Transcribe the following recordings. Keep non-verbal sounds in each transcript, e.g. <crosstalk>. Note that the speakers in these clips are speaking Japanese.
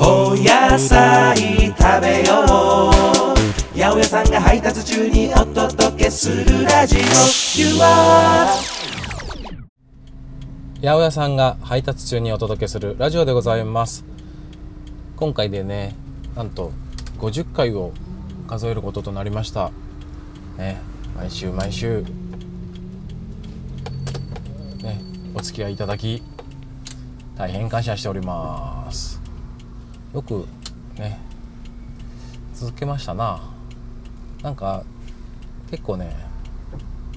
お野菜食べよう。八百屋さんが配達中にお届けするラジオ。八百屋さんが配達中にお届けするラジオでございます。今回でねなんと50回を数えることとなりました。ね毎週毎週。ねお付き合いいただき大変感謝しております。よくね続けましたな。なんか結構ね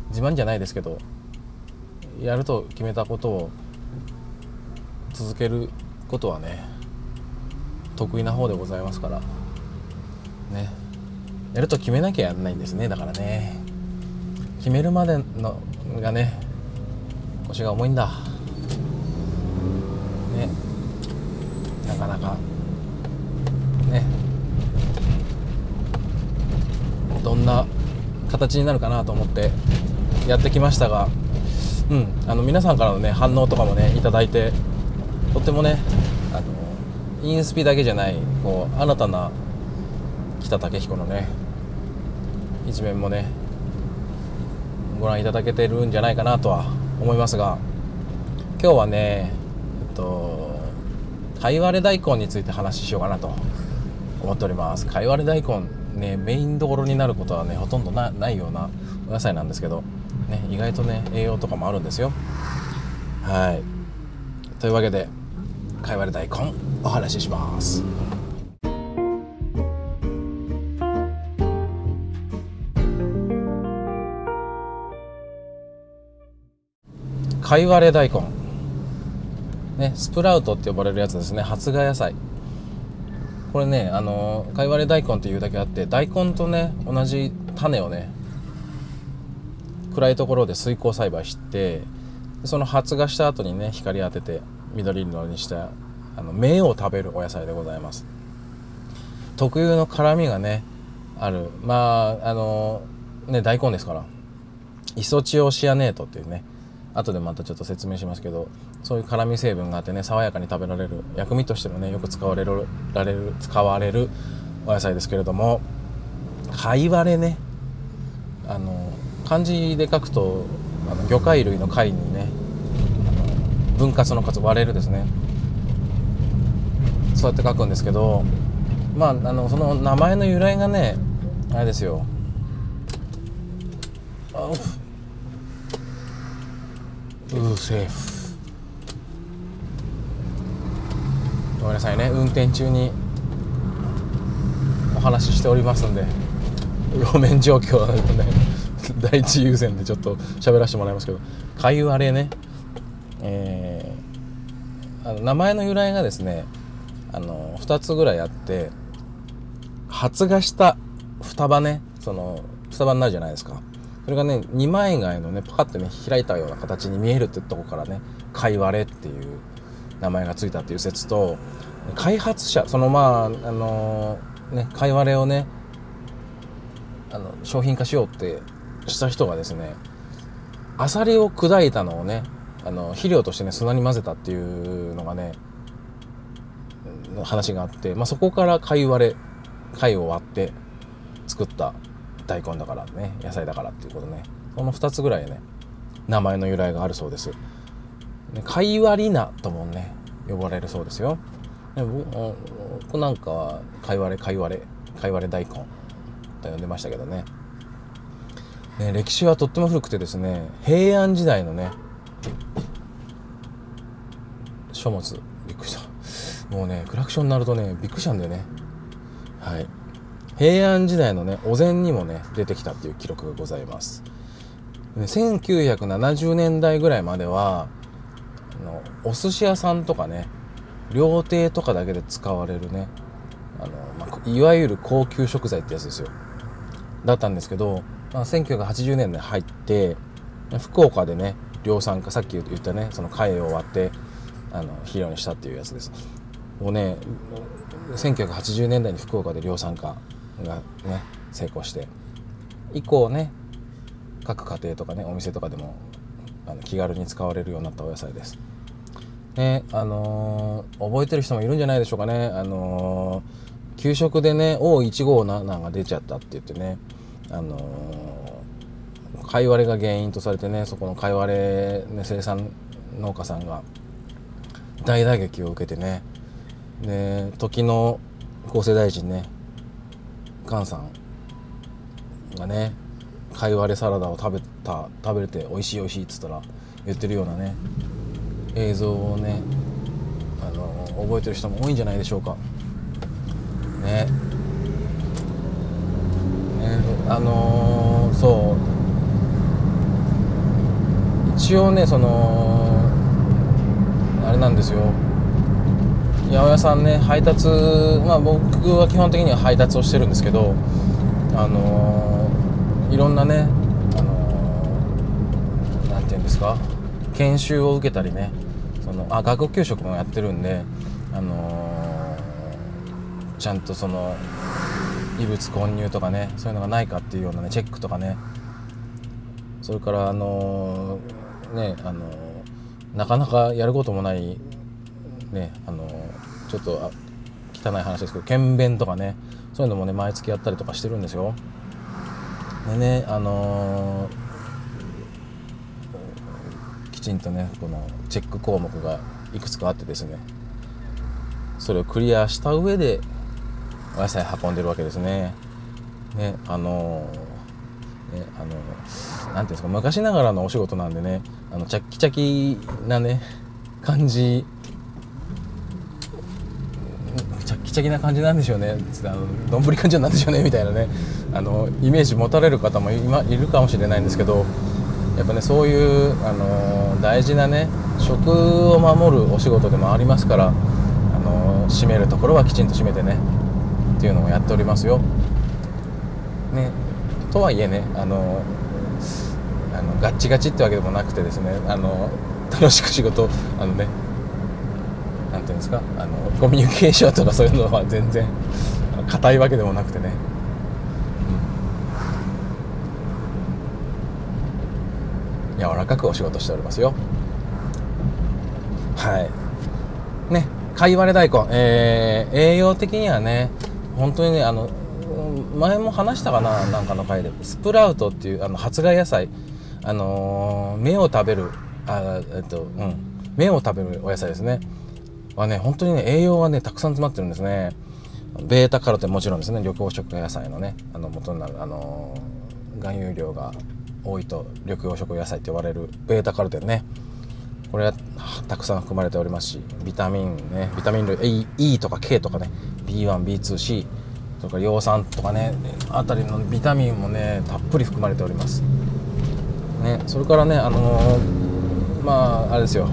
自慢じゃないですけどやると決めたことを続けることはね得意な方でございますからね。やると決めなきゃやんないんですねだからね。決めるまでのがね腰が重いんだ。ね。なかなかねどんな形になるかなと思ってやってきましたがうん、あの皆さんからのね反応とかもねいただいてとってもねあのインスピだけじゃないこう新たな北武彦のね一面もねご覧いただけてるんじゃないかなとは思いますが今日はねえっとかいわれ大根について話しようかなと思っております。かいわれ大根ねメインどころになることはねほとんどないようなお野菜なんですけどね、意外とね栄養とかもあるんですよ。はい。というわけでかいわれ大根お話しします。かいわれ大根。ねスプラウトって呼ばれるやつですね。発芽野菜。これねあのかいわれ大根っていうだけあって大根とね同じ種をね暗いところで水耕栽培してその発芽した後にね光当てて緑色にしたあの芽を食べるお野菜でございます。特有の辛みがねある。まああのね大根ですからイソチオシアネートっていうね後でまたちょっと説明しますけどそういう辛み成分があってね爽やかに食べられる薬味としてもねよく使われるられる使われるお野菜ですけれども貝割れねあの漢字で書くとあの魚介類の貝にね分割の数割れるですね。そうやって書くんですけどまああのその名前の由来がねあれですよ。あううセーフ。ごめんなさいね。運転中にお話ししておりますんで路面状況はね <laughs> 第一優先でちょっと喋らせてもらいますけど。かゆあれね。えー、あの名前の由来がですねあの2つぐらいあって発芽した双葉ね。その双葉になるじゃないですか。それがね二枚貝のねパカッてね開いたような形に見えるってとこからね貝割れっていう名前がついたっていう説と開発者そのまああのね貝割れをねあの商品化しようってした人がですねアサリを砕いたのをねあの肥料としてね砂に混ぜたっていうのがね話があって、まあ、そこから貝割れ貝を割って作った大根だからね野菜だからっていうことねこの2つぐらいね名前の由来があるそうです。貝割り菜ともね呼ばれるそうですよ。で僕なんかは貝割れ貝割れ貝割れ大根と呼んでましたけどね。ね、歴史はとっても古くてですね平安時代のね書物びっくりしたもうねクラクションになるとねびっくりしたんだよねはい平安時代のねお膳にもね出てきたっていう記録がございます。1970年代ぐらいまではあのお寿司屋さんとかね料亭とかだけで使われるねあの、まあ、いわゆる高級食材ってやつですよ。だったんですけどまあ、1980年代入って福岡でね量産化さっき言ったねその貝を割ってあの肥料にしたっていうやつです。もうね1980年代に福岡で量産化がね成功して。以降ね各家庭とかねお店とかでもあの気軽に使われるようになったお野菜です。ねあのー覚えてる人もいるんじゃないでしょうかね。あのー給食でね O157 が出ちゃったって言ってねあのー、貝割れが原因とされてねそこの貝割れ、ね、生産農家さんが大打撃を受けてね。で時の厚生大臣ね菅さんがね貝割れサラダを食べた食べれて美味しい美味しいっつったら言ってるようなね映像をねあの覚えてる人も多いんじゃないでしょうか。ね。ね。あのーそう。一応ねそのあれなんですよ。八百屋さんね配達まあ僕は基本的には配達をしてるんですけどあのーいろんなねあのーていうんですか研修を受けたりねそのあ学校給食もやってるんであのーちゃんとその異物混入とかねそういうのがないかっていうようなねチェックとかねそれからあのねあのなかなかやることもないねあのちょっと汚い話ですけど検便とかねそういうのもね毎月やったりとかしてるんですよでねあのーきちんとねこのチェック項目がいくつかあってですねそれをクリアした上でお野菜運んでるわけですね。ねあのーねあのーなんていうんですか昔ながらのお仕事なんでねあのチャッキチャキなね感じチャッキチャキな感じなんでしょうね。あのどんぶり感じなんでしょうねみたいなね。あのイメージ持たれる方も今いるかもしれないんですけどやっぱねそういう、あの大事なね食を守るお仕事でもありますから、あの締めるところはきちんと締めてねっていうのをやっておりますよ。ね、とはいえねあのあのガッチガチってわけでもなくてですねあの楽しく仕事あのねなんていうんですか？あのコミュニケーションとかそういうのは全然硬いわけでもなくてね、うん、柔らかくお仕事しておりますよ。はい。ね貝割れ大根、えー栄養的にはね本当にねあの前も話したかな？なんかの回で。スプラウトっていうあの発芽野菜。あのー芽を食べるあえっとうん。芽を食べるお野菜ですね。はね本当にね栄養がねたくさん詰まってるんですね。ベータカロテンもちろんですね緑黄色野菜のねあの元になるあの含有量が多いと緑黄色野菜って呼ばれるベータカロテンね。これはたくさん含まれておりますしビタミンねビタミン類 E, E とか K とかね B1B2C それから葉酸とかねあたりのビタミンもねたっぷり含まれております。ねそれからねあのーまああれですよ。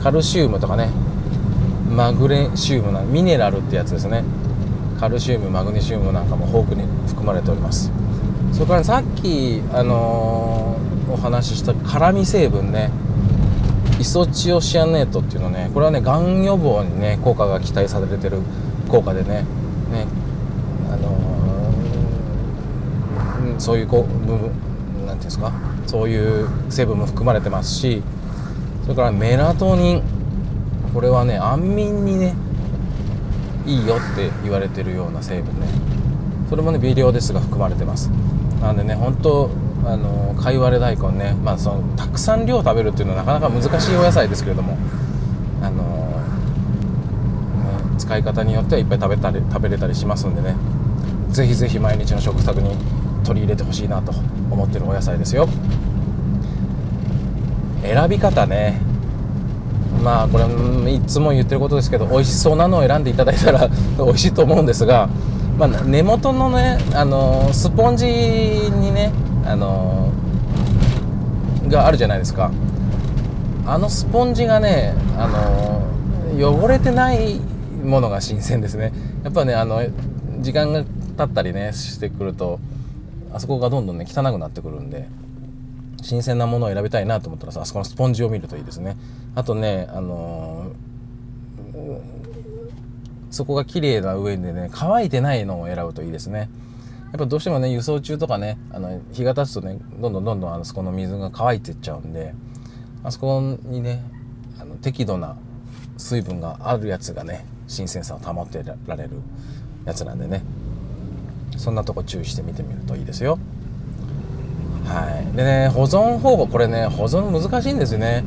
カルシウムとかねマグネシウムなミネラルってやつですね。カルシウムマグネシウムなんかも豊富に含まれております。それから、さっきあのーお話しした辛み成分ね。イソチオシアネートっていうのね。これはねがん予防にね効果が期待されてる効果でね。ね。あのーそういうこうなんていうんですか？そういう成分も含まれてますしそれからメラトニン。これはね安眠にねいいよって言われてるような成分ね。それもね微量ですが含まれてます。なんでね本当あの貝割れ大根ね、まあ、そのたくさん量食べるっていうのはなかなか難しいお野菜ですけれどもあの、ね、使い方によってはいっぱい食べたり食べれたりしますんでね。ぜひぜひ毎日の食卓に取り入れてほしいなと思ってるお野菜ですよ。選び方ね。まあこれいつも言ってることですけど美味しそうなのを選んでいただいたら <laughs> 美味しいと思うんですが、まあ、根元のねあのスポンジにねあのがあるじゃないですか。あのスポンジがねあの汚れてないものが新鮮ですね。やっぱねあの時間が経ったりねしてくるとあそこがどんどんね汚くなってくるんで。新鮮なものを選びたいなと思ったらさあそこのスポンジを見るといいですね。あとねあのーそこが綺麗な上でね乾いてないのを選ぶといいですね。やっぱどうしてもね輸送中とかねあの日が経つとねどんどんどんどんあのそこの水が乾いていっちゃうんであそこにねあの適度な水分があるやつがね新鮮さを保ってられるやつなんでね。そんなとこ注意して見てみるといいですよ。はい。でね保存方法これね保存難しいんですよね。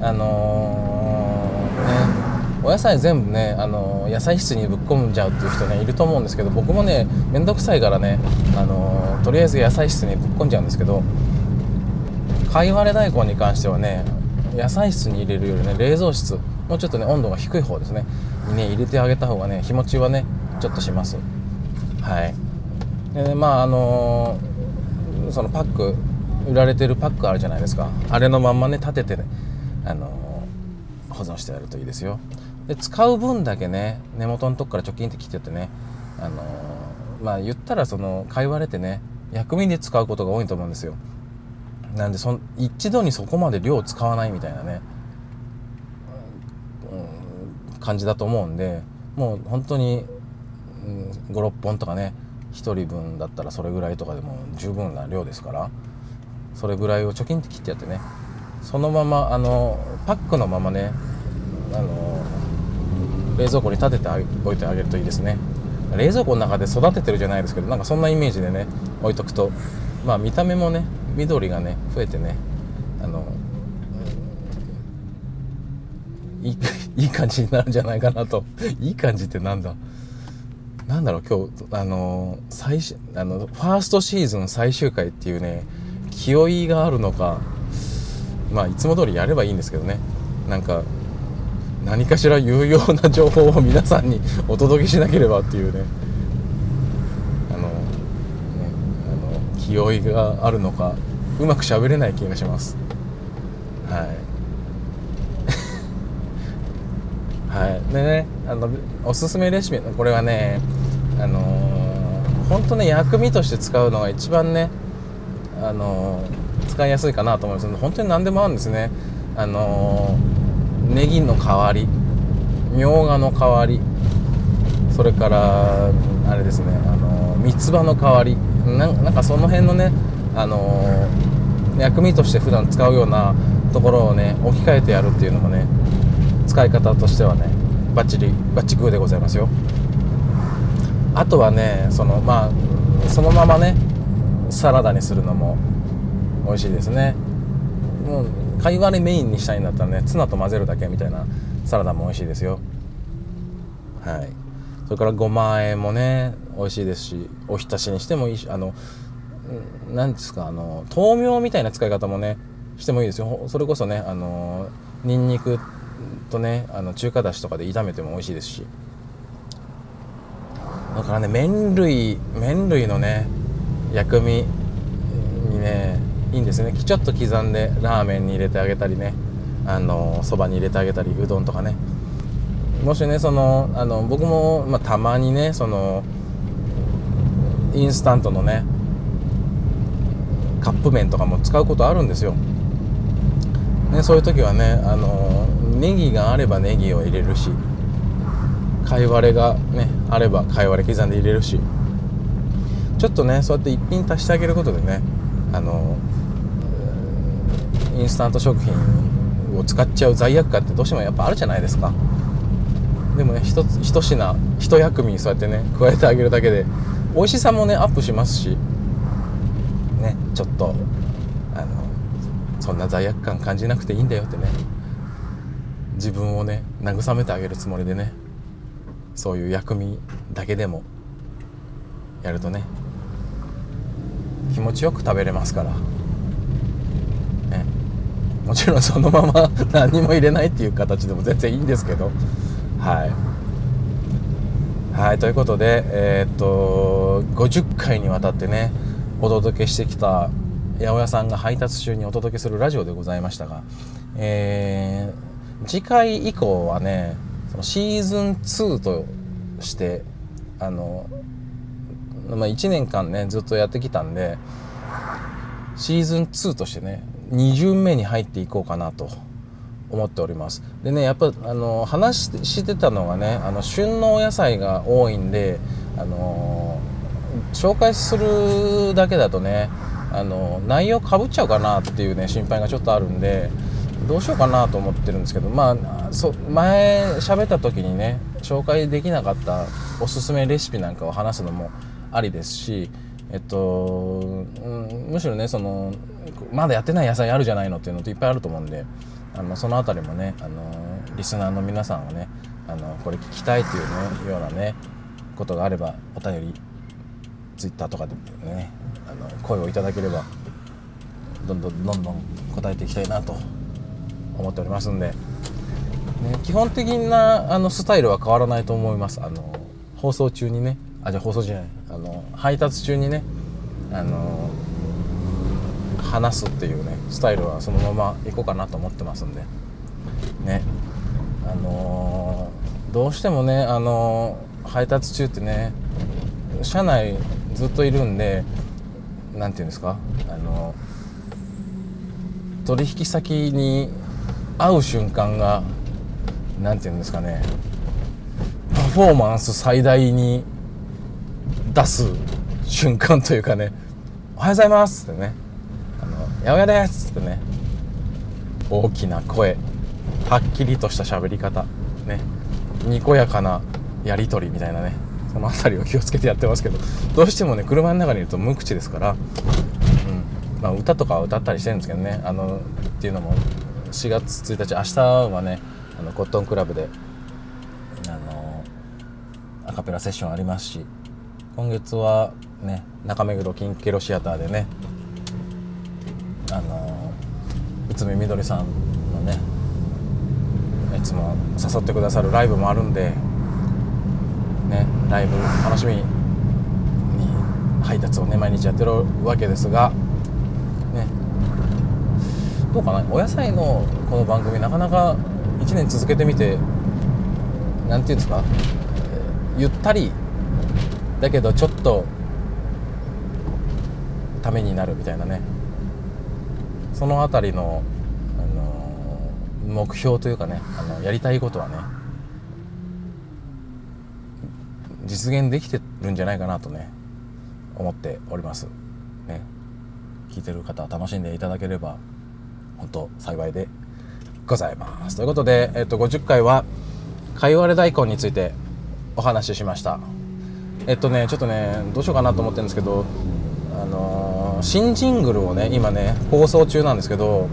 あのー、ねお野菜全部ね、あの野菜室にぶっ込んじゃうっていう人ねいると思うんですけど僕もね面倒くさいからね、あのとりあえず野菜室にぶっ込んじゃうんですけどかいわれ大根に関してはね野菜室に入れるよりね冷蔵室もうちょっとね温度が低い方ですね。にね入れてあげた方がね日持ちはねちょっとします。はい。で、ね、まああのー、そのパック売られてるパックあるじゃないですか。あれのまんまね立ててね、あの、保存してやるといいですよ。で使う分だけね根元のとこから貯金って切っててねあの、まあ言ったらそのかいわれてね薬味で使うことが多いと思うんですよ。なんでそ一度にそこまで量使わないみたいなね、うん、感じだと思うんでもう本当に、うん、56本とかね1人分だったらそれぐらいとかでも十分な量ですからそれぐらいを貯金って切ってやってね。そのままあのパックのままねあの冷蔵庫に立てておいてあげるといいですね。冷蔵庫の中で育ててるじゃないですけどなんかそんなイメージでね置いとくとまあ見た目もね緑がね増えてねあのいいいい感じになるんじゃないかなと。いい感じってなんだ？なんだろう今日あの最初あのファーストシーズン最終回っていうね気負いがあるのかまあいつも通りやればいいんですけどね。なんか何かしら有用な情報を皆さんにお届けしなければっていうね。あのねあの気負いがあるのかうまくしゃべれない気がします。はい。<laughs> はい。でねあのおすすめレシピのこれはねあの本当ね薬味として使うのが一番ねあの使いやすいかなと思います。本当に何でもあるんですね。あのネギの代わりみょうがの代わりそれからあれですねあの三つ葉の代わりなんかその辺のねあの薬味として普段使うようなところをね置き換えてやるっていうのもね使い方としてはねバッチリバッチグーでございますよ。あとはねそのまあそのままねサラダにするのも美味しいですね。もうかいわれメインにしたいんだったらねツナと混ぜるだけみたいなサラダも美味しいですよ。はい。それからごま和えもね美味しいですしおひたしにしてもいいしあの何ですかあの豆苗みたいな使い方もねしてもいいですよ。それこそねあのにんにくとねあの中華だしとかで炒めても美味しいですし。だからね麺類麺類のね薬味にねいいんですよね。ちょっと刻んでラーメンに入れてあげたりねあのそばに入れてあげたりうどんとかね。もしねそのあの僕も、まあ、たまにねそのインスタントのねカップ麺とかも使うことあるんですよ、ね、そういう時はねあのネギがあればネギを入れるしかいわれがねあればかいわれ刻んで入れるしちょっとねそうやって一品足してあげることでねあのインスタント食品を使っちゃう。罪悪感ってどうしてもやっぱあるじゃないですかでもね一つ一品一薬味そう。やってね加えてあげるだけで美味しさもねアップしますしねちょっとあのそんな罪悪感感じなくていいんだよってね自分をね慰めてあげるつもりでねそういう薬味だけでもやるとね気持ちよく食べれますから。ね。もちろんそのまま <laughs> 何も入れないっていう形でも全然いいんですけど。はい。はいということでえー、っと50回にわたってねお届けしてきた八百屋さんが配達中にお届けするラジオでございましたが、えー、次回以降はねそのシーズン2としてあの、まあ、1年間ねずっとやってきたんでシーズン2としてね2巡目に入っていこうかなと思っております。でねやっぱあの話してたのがねあの旬のお野菜が多いんであの紹介するだけだとねあの内容かぶっちゃうかなっていうね心配がちょっとあるんでどうしようかなと思ってるんですけどまあそ前喋った時にね紹介できなかったおすすめレシピなんかを話すのもありですしえっと、うん、むしろねそのまだやってない野菜あるじゃないのっていうのっていっぱいあると思うんであのその辺りもねあのリスナーの皆さんがねあのこれ聞きたいっていうねようなねことがあればお便りツイッターとかでねあの声をいただければどんどんどんどん答えていきたいなと思っておりますんで、ね、基本的なあのスタイルは変わらないと思います。あの放送中にね。あじゃあ放送じゃない。あの配達中にね。あの話すっていうねスタイルはそのままいこうかなと思ってますんで。ね。あのどうしてもねあの配達中ってね車内ずっといるんで何て言うんですか？あの取引先に会う瞬間が何て言うんですかねパフォーマンス最大に出す瞬間というかね「おはようございます」ってね「あの八百屋です」ってね大きな声はっきりとした喋り方ねにこやかなやり取りみたいなねその辺りを気をつけてやってますけどどうしてもね車の中にいると無口ですから、うんまあ、歌とかは歌ったりしてるんですけどねあのっていうのも4月1日明日はねあのコットンクラブであのアカペラセッションありますし今月はね中目黒金ケロシアターでねあの内海みどりさんのねいつも誘ってくださるライブもあるんでねライブ楽しみに配達をね毎日やってるわけですがどうかなお野菜のこの番組なかなか1年続けてみて何て言うんですか、えーゆったりだけどちょっとためになるみたいなね。その辺りの、あのー目標というかねあのやりたいことはね実現できてるんじゃないかなとね思っております。ね。聞いてる方楽しんでいただければ本当幸いでございます。ということで、えっと、50回はかいわれ大根についてお話ししました。えっとねちょっとねどうしようかなと思ってるんですけどあのー新ジングルをね今ね放送中なんですけど、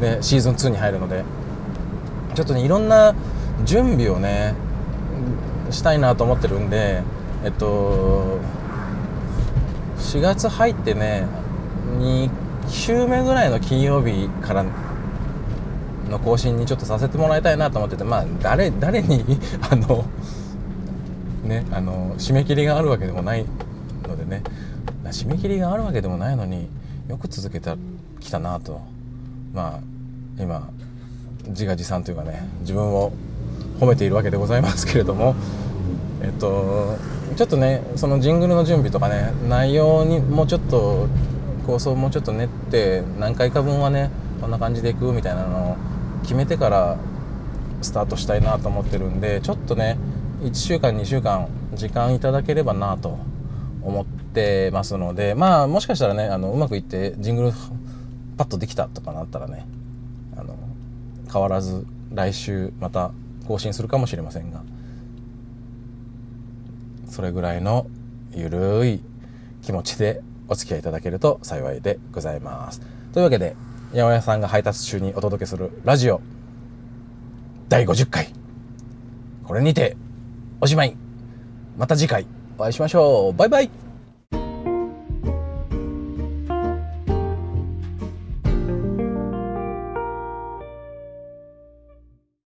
ね、シーズン2に入るのでちょっとねいろんな準備をねしたいなと思ってるんでえっと4月入ってね2週目ぐらいの金曜日からの更新にちょっとさせてもらいたいなと思っててまあ誰誰に <laughs> あのねあの締め切りがあるわけでもないのでね。締め切りがあるわけでもないのによく続けてきたなと。まあ今自画自賛というかね自分を褒めているわけでございますけれども。えっとちょっとねそのジングルの準備とかね内容にもうちょっと構想もうちょっと練って何回か分はねこんな感じでいくみたいなのを決めてからスタートしたいなと思ってるんでちょっとね1週間2週間時間いただければなと思ってますのでまあもしかしたらねあのうまくいってジングルパッとできたとかなったらねあの変わらず来週また更新するかもしれませんがそれぐらいのゆるい気持ちでお付き合いいただけると幸いでございます。というわけで八百屋さんが配達中にお届けするラジオ第50回。これにておしまい。また次回お会いしましょう。バイバイ。